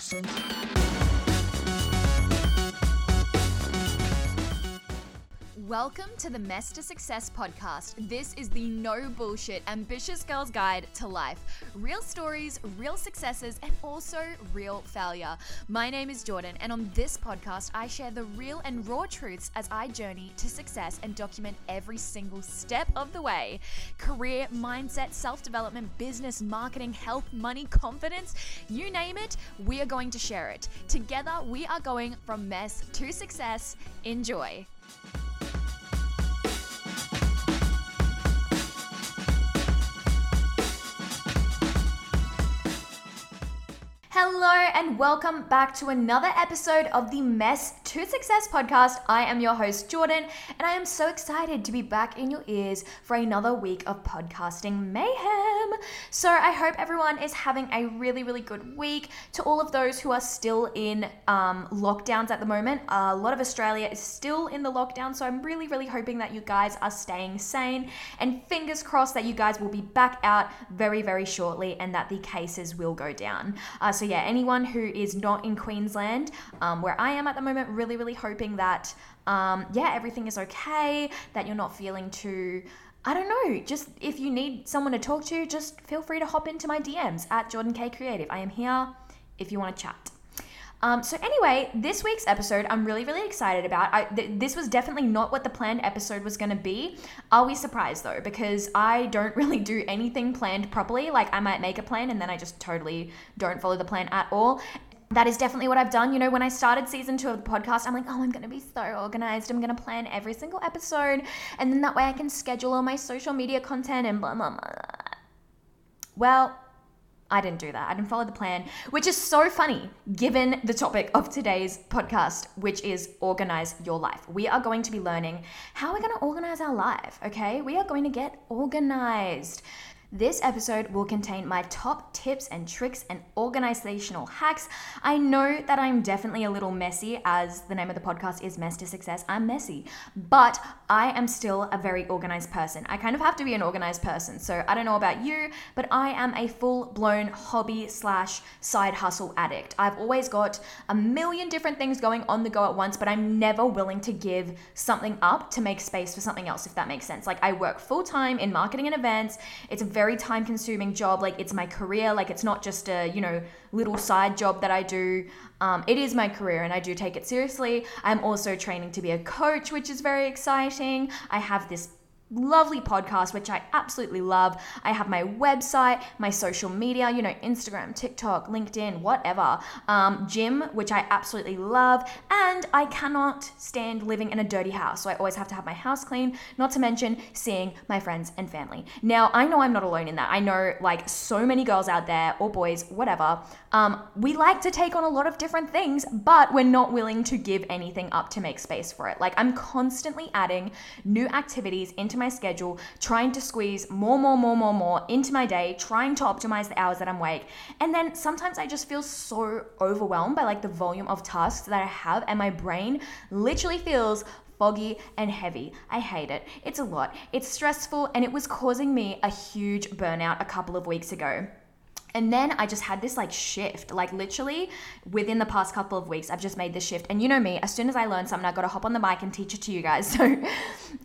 person. Welcome to the Mess to Success podcast. This is the no bullshit ambitious girl's guide to life. Real stories, real successes, and also real failure. My name is Jordan, and on this podcast, I share the real and raw truths as I journey to success and document every single step of the way. Career, mindset, self development, business, marketing, health, money, confidence you name it, we are going to share it. Together, we are going from mess to success. Enjoy. Hello, and welcome back to another episode of the Mess to Success podcast. I am your host, Jordan, and I am so excited to be back in your ears for another week of podcasting mayhem. So, I hope everyone is having a really, really good week. To all of those who are still in um, lockdowns at the moment, a lot of Australia is still in the lockdown, so I'm really, really hoping that you guys are staying sane, and fingers crossed that you guys will be back out very, very shortly and that the cases will go down. Uh, so yeah, anyone who is not in Queensland, um, where I am at the moment, really, really hoping that um, yeah, everything is okay, that you're not feeling too. I don't know. Just if you need someone to talk to, just feel free to hop into my DMs at Jordan K Creative. I am here if you want to chat. Um, so anyway, this week's episode I'm really really excited about. I, th- this was definitely not what the planned episode was going to be. Are we surprised though? Because I don't really do anything planned properly. Like I might make a plan and then I just totally don't follow the plan at all. That is definitely what I've done. You know, when I started season two of the podcast, I'm like, oh, I'm going to be so organized. I'm going to plan every single episode. And then that way I can schedule all my social media content and blah, blah, blah. Well, I didn't do that. I didn't follow the plan, which is so funny given the topic of today's podcast, which is organize your life. We are going to be learning how we're going to organize our life, okay? We are going to get organized. This episode will contain my top tips and tricks and organizational hacks. I know that I'm definitely a little messy, as the name of the podcast is Mess to Success. I'm messy, but I am still a very organized person. I kind of have to be an organized person. So I don't know about you, but I am a full blown hobby slash side hustle addict. I've always got a million different things going on the go at once, but I'm never willing to give something up to make space for something else, if that makes sense. Like I work full time in marketing and events. It's a very time consuming job. Like it's my career. Like it's not just a, you know, little side job that I do. Um, it is my career and I do take it seriously. I'm also training to be a coach, which is very exciting. I have this lovely podcast, which I absolutely love. I have my website, my social media, you know, Instagram, TikTok, LinkedIn, whatever. Um, gym, which I absolutely love. And I cannot stand living in a dirty house. So I always have to have my house clean, not to mention seeing my friends and family. Now, I know I'm not alone in that. I know like so many girls out there, or boys, whatever. Um, we like to take on a lot of different things, but we're not willing to give anything up to make space for it. Like I'm constantly adding new activities into my schedule, trying to squeeze more, more, more, more, more into my day, trying to optimize the hours that I'm awake. And then sometimes I just feel so overwhelmed by like the volume of tasks that I have, and my brain literally feels foggy and heavy. I hate it. It's a lot. It's stressful, and it was causing me a huge burnout a couple of weeks ago. And then I just had this like shift, like literally within the past couple of weeks, I've just made this shift. And you know me, as soon as I learn something, I got to hop on the mic and teach it to you guys. So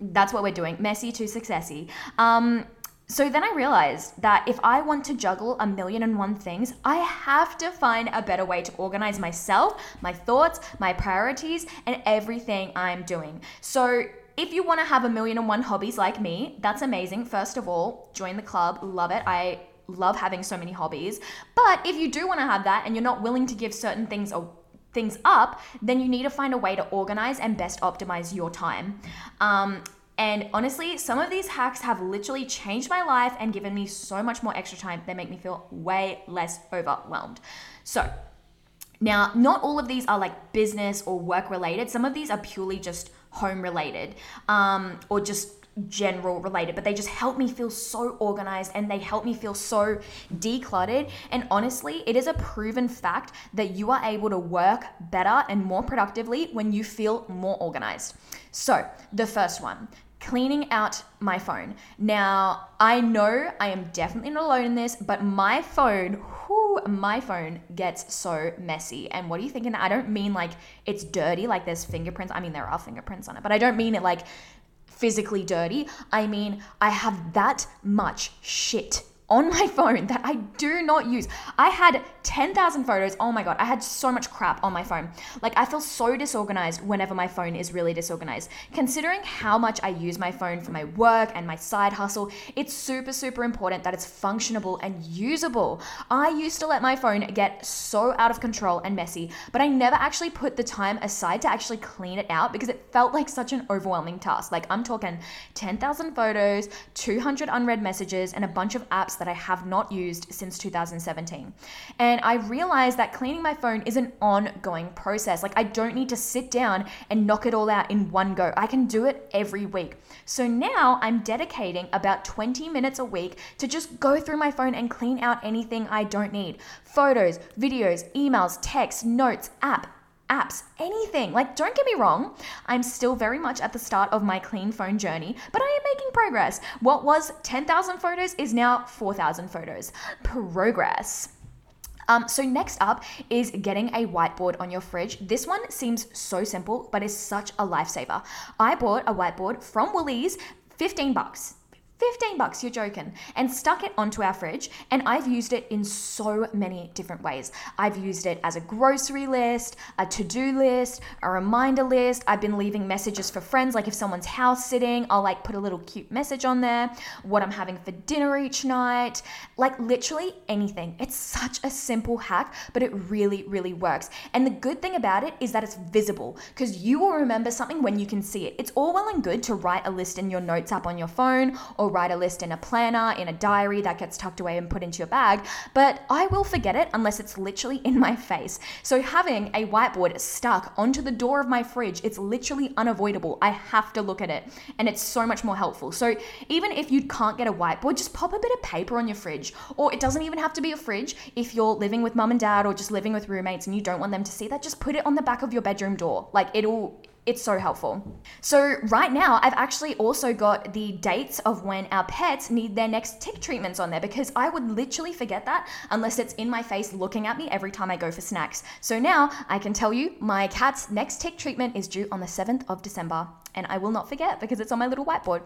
that's what we're doing messy to successy. Um, so then I realized that if I want to juggle a million and one things, I have to find a better way to organize myself, my thoughts, my priorities, and everything I'm doing. So if you want to have a million and one hobbies like me, that's amazing. First of all, join the club, love it. I love having so many hobbies. But if you do want to have that and you're not willing to give certain things or things up, then you need to find a way to organize and best optimize your time. Um, and honestly, some of these hacks have literally changed my life and given me so much more extra time. They make me feel way less overwhelmed. So, now, not all of these are like business or work related. Some of these are purely just home related um, or just general related, but they just help me feel so organized and they help me feel so decluttered. And honestly, it is a proven fact that you are able to work better and more productively when you feel more organized. So, the first one cleaning out my phone. Now, I know I am definitely not alone in this, but my phone, whoo, my phone gets so messy. And what are you thinking? I don't mean like it's dirty, like there's fingerprints. I mean, there are fingerprints on it, but I don't mean it like physically dirty. I mean, I have that much shit on my phone that I do not use. I had 10,000 photos. Oh my God, I had so much crap on my phone. Like, I feel so disorganized whenever my phone is really disorganized. Considering how much I use my phone for my work and my side hustle, it's super, super important that it's functionable and usable. I used to let my phone get so out of control and messy, but I never actually put the time aside to actually clean it out because it felt like such an overwhelming task. Like, I'm talking 10,000 photos, 200 unread messages, and a bunch of apps that I have not used since 2017. And I realized that cleaning my phone is an ongoing process. Like, I don't need to sit down and knock it all out in one go. I can do it every week. So now I'm dedicating about 20 minutes a week to just go through my phone and clean out anything I don't need photos, videos, emails, texts, notes, app, apps, anything. Like, don't get me wrong, I'm still very much at the start of my clean phone journey, but I am making progress. What was 10,000 photos is now 4,000 photos. Progress. Um, so next up is getting a whiteboard on your fridge. This one seems so simple, but is such a lifesaver. I bought a whiteboard from Woolies, 15 bucks. 15 bucks, you're joking. And stuck it onto our fridge. And I've used it in so many different ways. I've used it as a grocery list, a to do list, a reminder list. I've been leaving messages for friends, like if someone's house sitting, I'll like put a little cute message on there, what I'm having for dinner each night, like literally anything. It's such a simple hack, but it really, really works. And the good thing about it is that it's visible because you will remember something when you can see it. It's all well and good to write a list in your notes app on your phone or write a list in a planner, in a diary that gets tucked away and put into your bag, but I will forget it unless it's literally in my face. So having a whiteboard stuck onto the door of my fridge, it's literally unavoidable. I have to look at it and it's so much more helpful. So even if you can't get a whiteboard, just pop a bit of paper on your fridge. Or it doesn't even have to be a fridge. If you're living with mum and dad or just living with roommates and you don't want them to see that, just put it on the back of your bedroom door. Like it'll it's so helpful. So, right now, I've actually also got the dates of when our pets need their next tick treatments on there because I would literally forget that unless it's in my face looking at me every time I go for snacks. So, now I can tell you my cat's next tick treatment is due on the 7th of December and I will not forget because it's on my little whiteboard.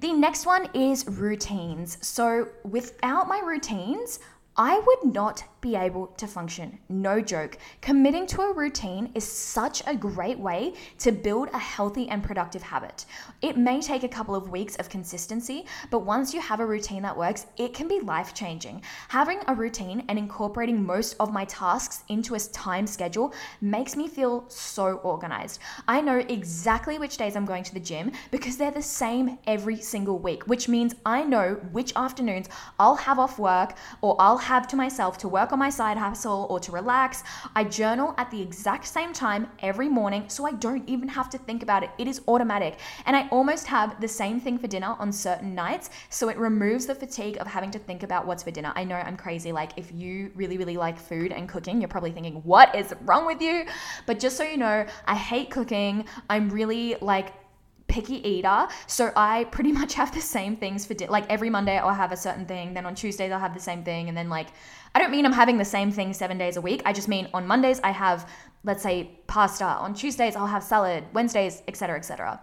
The next one is routines. So, without my routines, I would not be able to function. No joke. Committing to a routine is such a great way to build a healthy and productive habit. It may take a couple of weeks of consistency, but once you have a routine that works, it can be life changing. Having a routine and incorporating most of my tasks into a time schedule makes me feel so organized. I know exactly which days I'm going to the gym because they're the same every single week, which means I know which afternoons I'll have off work or I'll have to myself to work on my side hustle or to relax. I journal at the exact same time every morning so I don't even have to think about it. It is automatic. And I almost have the same thing for dinner on certain nights. So it removes the fatigue of having to think about what's for dinner. I know I'm crazy. Like, if you really, really like food and cooking, you're probably thinking, what is wrong with you? But just so you know, I hate cooking. I'm really like, picky eater. So I pretty much have the same things for di- like every Monday I'll have a certain thing, then on Tuesdays I'll have the same thing, and then like I don't mean I'm having the same thing 7 days a week. I just mean on Mondays I have let's say pasta, on Tuesdays I'll have salad, Wednesdays, etc., etc.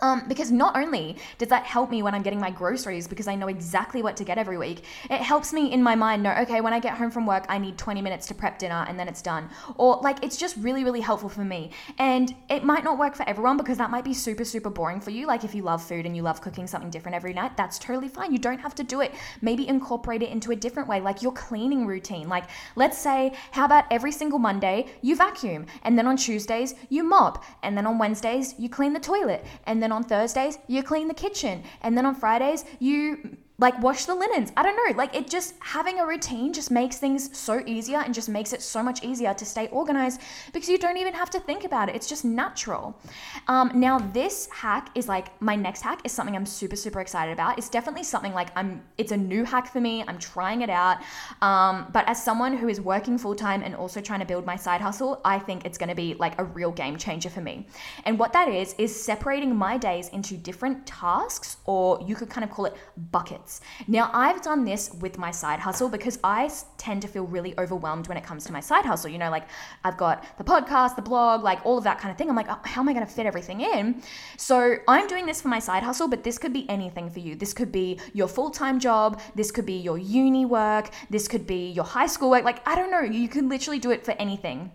Um, because not only does that help me when I'm getting my groceries because I know exactly what to get every week, it helps me in my mind know, okay, when I get home from work, I need 20 minutes to prep dinner and then it's done. Or like, it's just really, really helpful for me. And it might not work for everyone because that might be super, super boring for you. Like, if you love food and you love cooking something different every night, that's totally fine. You don't have to do it. Maybe incorporate it into a different way, like your cleaning routine. Like, let's say, how about every single Monday you vacuum, and then on Tuesdays you mop, and then on Wednesdays you clean the toilet, and then then on Thursdays, you clean the kitchen. And then on Fridays, you like wash the linens. I don't know. Like it just having a routine just makes things so easier and just makes it so much easier to stay organized because you don't even have to think about it. It's just natural. Um, now this hack is like my next hack is something I'm super super excited about. It's definitely something like I'm. It's a new hack for me. I'm trying it out. Um, but as someone who is working full time and also trying to build my side hustle, I think it's going to be like a real game changer for me. And what that is is separating my days into different tasks, or you could kind of call it buckets Now, I've done this with my side hustle because I tend to feel really overwhelmed when it comes to my side hustle. You know, like I've got the podcast, the blog, like all of that kind of thing. I'm like, oh, how am I going to fit everything in? So I'm doing this for my side hustle, but this could be anything for you. This could be your full time job. This could be your uni work. This could be your high school work. Like, I don't know. You can literally do it for anything.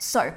So,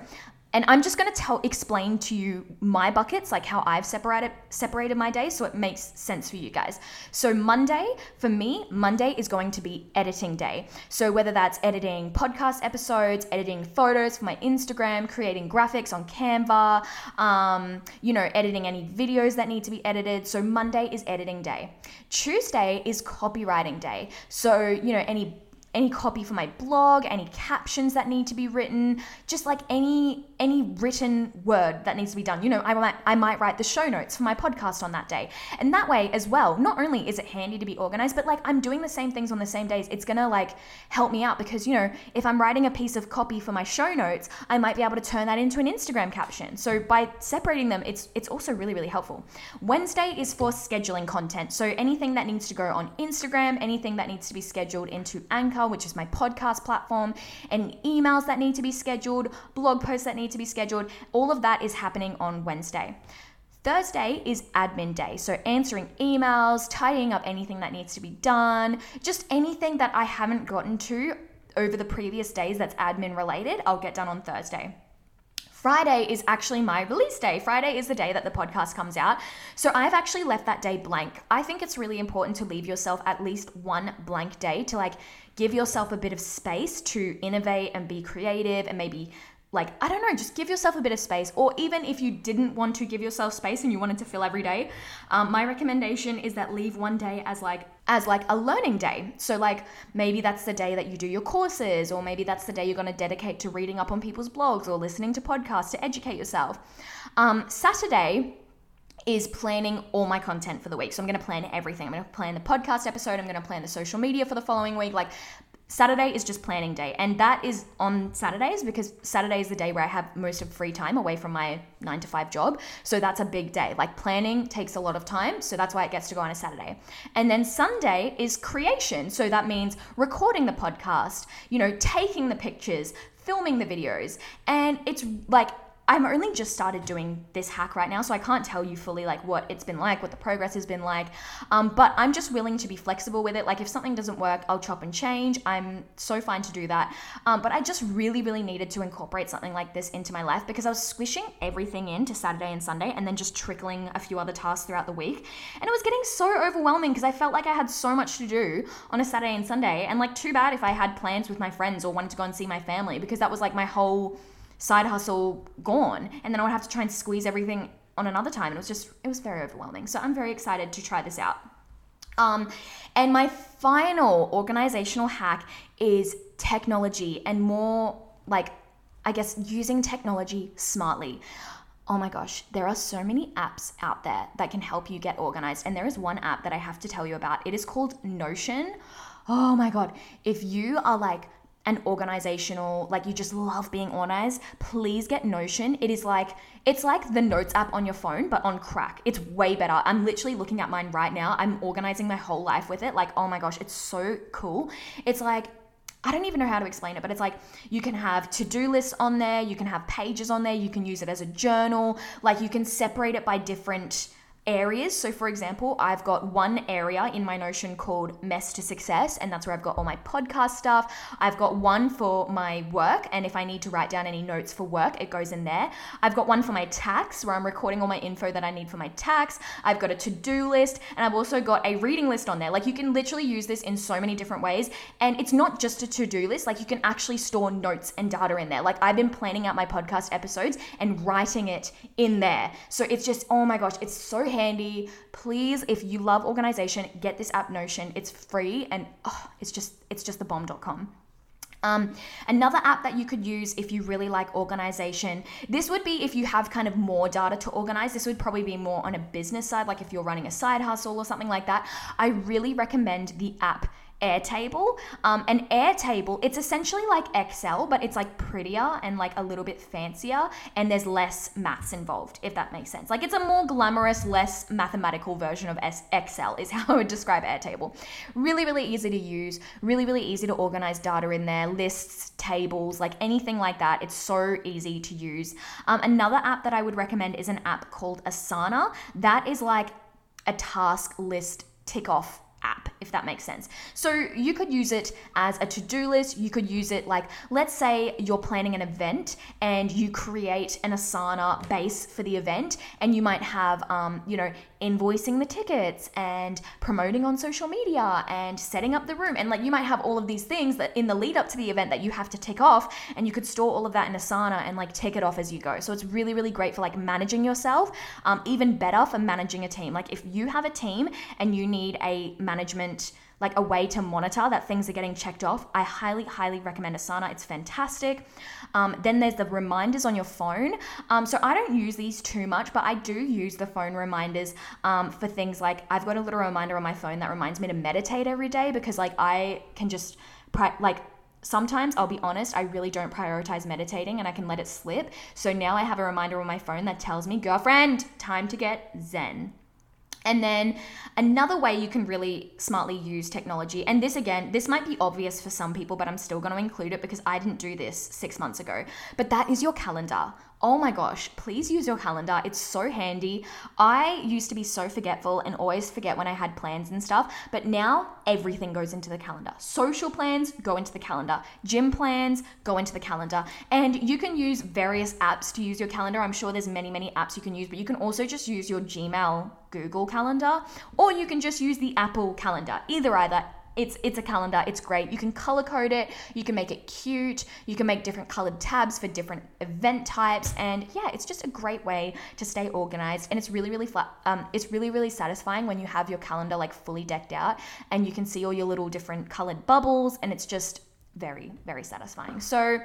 and I'm just going to tell explain to you my buckets like how I've separated separated my day so it makes sense for you guys. So Monday for me, Monday is going to be editing day. So whether that's editing podcast episodes, editing photos for my Instagram, creating graphics on Canva, um, you know, editing any videos that need to be edited. So Monday is editing day. Tuesday is copywriting day. So, you know, any any copy for my blog, any captions that need to be written, just like any any written word that needs to be done. You know, I might I might write the show notes for my podcast on that day. And that way as well, not only is it handy to be organized, but like I'm doing the same things on the same days. It's to like help me out because you know, if I'm writing a piece of copy for my show notes, I might be able to turn that into an Instagram caption. So by separating them, it's it's also really really helpful. Wednesday is for scheduling content. So anything that needs to go on Instagram, anything that needs to be scheduled into Anchor which is my podcast platform, any emails that need to be scheduled, blog posts that need to be scheduled. All of that is happening on Wednesday. Thursday is admin day. So, answering emails, tidying up anything that needs to be done, just anything that I haven't gotten to over the previous days that's admin related, I'll get done on Thursday. Friday is actually my release day. Friday is the day that the podcast comes out. So I've actually left that day blank. I think it's really important to leave yourself at least one blank day to like give yourself a bit of space to innovate and be creative and maybe like i don't know just give yourself a bit of space or even if you didn't want to give yourself space and you wanted to fill every day um, my recommendation is that leave one day as like as like a learning day so like maybe that's the day that you do your courses or maybe that's the day you're going to dedicate to reading up on people's blogs or listening to podcasts to educate yourself um, saturday is planning all my content for the week. So I'm going to plan everything. I'm going to plan the podcast episode, I'm going to plan the social media for the following week. Like Saturday is just planning day. And that is on Saturdays because Saturday is the day where I have most of free time away from my 9 to 5 job. So that's a big day. Like planning takes a lot of time, so that's why it gets to go on a Saturday. And then Sunday is creation. So that means recording the podcast, you know, taking the pictures, filming the videos. And it's like I'm only just started doing this hack right now, so I can't tell you fully like what it's been like, what the progress has been like. Um, but I'm just willing to be flexible with it. Like if something doesn't work, I'll chop and change. I'm so fine to do that. Um, but I just really, really needed to incorporate something like this into my life because I was squishing everything into Saturday and Sunday, and then just trickling a few other tasks throughout the week, and it was getting so overwhelming because I felt like I had so much to do on a Saturday and Sunday, and like too bad if I had plans with my friends or wanted to go and see my family because that was like my whole side hustle gone. And then I would have to try and squeeze everything on another time. And it was just, it was very overwhelming. So I'm very excited to try this out. Um, and my final organizational hack is technology and more like, I guess, using technology smartly. Oh my gosh, there are so many apps out there that can help you get organized. And there is one app that I have to tell you about. It is called Notion. Oh my God. If you are like an organizational like you just love being organized please get notion. It is like it's like the notes app on your phone but on crack. It's way better. I'm literally looking at mine right now. I'm organizing my whole life with it. Like oh my gosh it's so cool. It's like I don't even know how to explain it, but it's like you can have to do lists on there, you can have pages on there, you can use it as a journal, like you can separate it by different areas. So, for example, I've got one area in my Notion called Mess to Success, and that's where I've got all my podcast stuff. I've got one for my work, and if I need to write down any notes for work, it goes in there. I've got one for my tax, where I'm recording all my info that I need for my tax. I've got a to do list, and I've also got a reading list on there. Like, you can literally use this in so many different ways, and it's not just a to do list, like, you can actually store notes and data in there. Like, I've been planning out my podcast episodes and writing it in there. So, it's just, oh my gosh, it's so handy. Please, if you love organization, get this app Notion. It's free and oh, it's just it's just the bomb.com. Um, another app that you could use if you really like organization, this would be if you have kind of more data to organize. This would probably be more on a business side, like if you're running a side hustle or something like that. I really recommend the app Airtable. Um, an Airtable, it's essentially like Excel, but it's like prettier and like a little bit fancier, and there's less maths involved, if that makes sense. Like it's a more glamorous, less mathematical version of Excel, is how I would describe Airtable. Really, really easy to use, really, really easy to organize data in there, lists, tables, like anything like that. It's so easy to use. Um, another app that I would recommend is an app called Asana. That is like a task list tick off that makes sense. So you could use it as a to do list. You could use it like, let's say you're planning an event and you create an Asana base for the event, and you might have, um, you know, invoicing the tickets and promoting on social media and setting up the room. And like you might have all of these things that in the lead up to the event that you have to tick off, and you could store all of that in Asana and like tick it off as you go. So it's really, really great for like managing yourself. Um, even better for managing a team. Like if you have a team and you need a management like a way to monitor that things are getting checked off, I highly, highly recommend Asana. It's fantastic. Um, then there's the reminders on your phone. Um, so I don't use these too much, but I do use the phone reminders um, for things like I've got a little reminder on my phone that reminds me to meditate every day because like I can just like sometimes I'll be honest, I really don't prioritize meditating and I can let it slip. So now I have a reminder on my phone that tells me, girlfriend, time to get zen. And then another way you can really smartly use technology, and this again, this might be obvious for some people, but I'm still going to include it because I didn't do this six months ago, but that is your calendar. Oh my gosh, please use your calendar. It's so handy. I used to be so forgetful and always forget when I had plans and stuff, but now everything goes into the calendar. Social plans go into the calendar, gym plans go into the calendar, and you can use various apps to use your calendar. I'm sure there's many, many apps you can use, but you can also just use your Gmail Google Calendar, or you can just use the Apple Calendar. Either either it's it's a calendar. It's great. You can color code it. You can make it cute. You can make different colored tabs for different event types. And yeah it's just a great way to stay organized. And it's really really flat um, it's really really satisfying when you have your calendar like fully decked out and you can see all your little different colored bubbles and it's just very very satisfying. So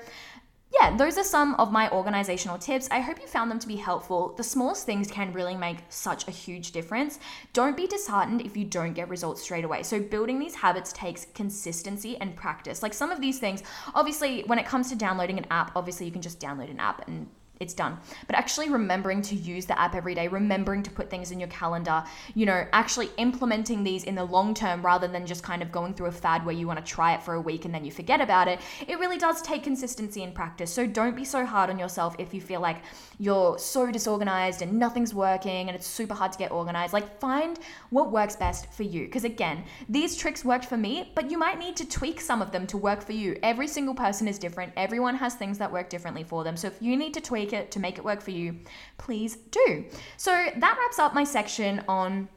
yeah, those are some of my organizational tips. I hope you found them to be helpful. The smallest things can really make such a huge difference. Don't be disheartened if you don't get results straight away. So, building these habits takes consistency and practice. Like some of these things, obviously, when it comes to downloading an app, obviously, you can just download an app and it's done. But actually remembering to use the app every day, remembering to put things in your calendar, you know, actually implementing these in the long term rather than just kind of going through a fad where you want to try it for a week and then you forget about it, it really does take consistency and practice. So don't be so hard on yourself if you feel like you're so disorganized and nothing's working and it's super hard to get organized. Like find what works best for you. Because again, these tricks worked for me, but you might need to tweak some of them to work for you. Every single person is different, everyone has things that work differently for them. So if you need to tweak, tweak it to make it work for you, please do. So that wraps up my section on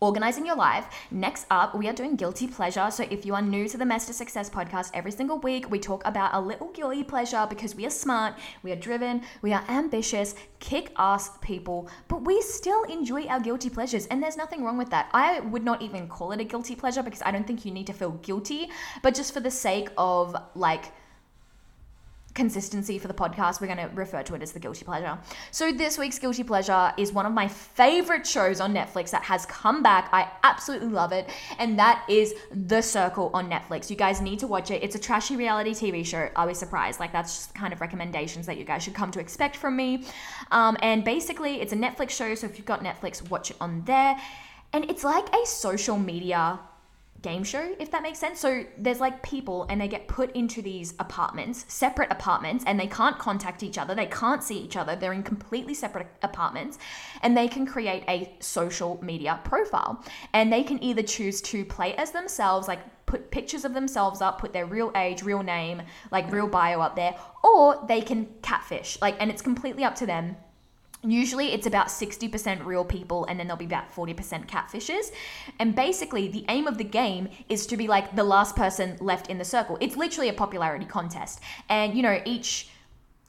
organizing your life. Next up, we are doing guilty pleasure. So if you are new to the Mess to Success podcast, every single week we talk about a little guilty pleasure because we are smart, we are driven, we are ambitious, kick ass people, but we still enjoy our guilty pleasures. And there's nothing wrong with that. I would not even call it a guilty pleasure because I don't think you need to feel guilty, but just for the sake of like, consistency for the podcast, we're going to refer to it as the guilty pleasure. So, this week's guilty pleasure is one of my favorite shows on Netflix that has come back. I absolutely love it, and that is The Circle on Netflix. You guys need to watch it. It's a trashy reality TV show. I was surprised. Like, that's just kind of recommendations that you guys should come to expect from me. Um, and basically, it's a Netflix show, so if you've got Netflix, watch it on there. And it's like a social media game show, if that makes sense. So there's like people and they get put into these apartments, separate apartments, and they can't contact each other. They can't see each other. They're in completely separate apartments and they can create a social media profile. And they can either choose to play as themselves, like put pictures of themselves up, put their real age, real name, like real bio up there, or they can catfish. Like, and it's completely up to them Usually it's about 60% real people and then there'll be about 40% catfishes. And basically, the aim of the game is to be like the last person left in the circle. It's literally a popularity contest. And, you know, each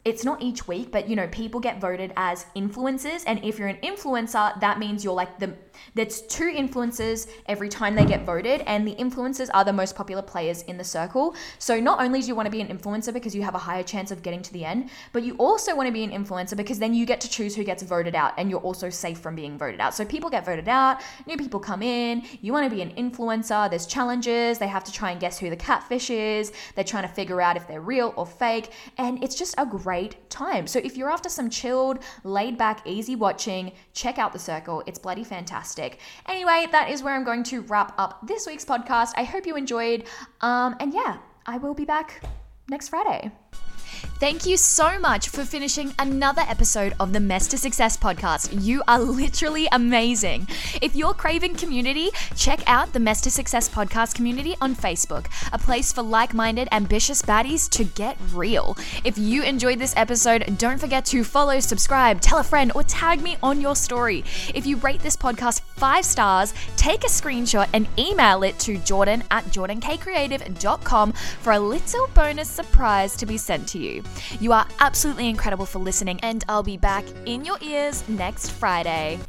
it's not each week, but you know, people get voted as influencers. And if you're an influencer, that means you're like the, there's two influencers every time they get voted, and the influencers are the most popular players in the circle. So not only do you want to be an influencer because you have a higher chance of getting to the end, but you also want to be an influencer because then you get to choose who gets voted out and you're also safe from being voted out. So people get voted out, new people come in, you want to be an influencer, there's challenges, they have to try and guess who the catfish is, they're trying to figure out if they're real or fake, and it's just a great time. So if you're after some chilled, laid back, easy watching, check out The Circle. It's bloody fantastic. Anyway, that is where I'm going to wrap up this week's podcast. I hope you enjoyed. Um, and yeah, I will be back next Friday. Thank you so much for finishing another episode of the Mess to Success podcast. You are literally amazing. If you're craving community, check out the Mess to Success podcast community on Facebook, a place for like minded, ambitious baddies to get real. If you enjoyed this episode, don't forget to follow, subscribe, tell a friend, or tag me on your story. If you rate this podcast five stars, take a screenshot and email it to jordan at jordankcreative.com for a little bonus surprise to be sent to you. You are absolutely incredible for listening, and I'll be back in your ears next Friday.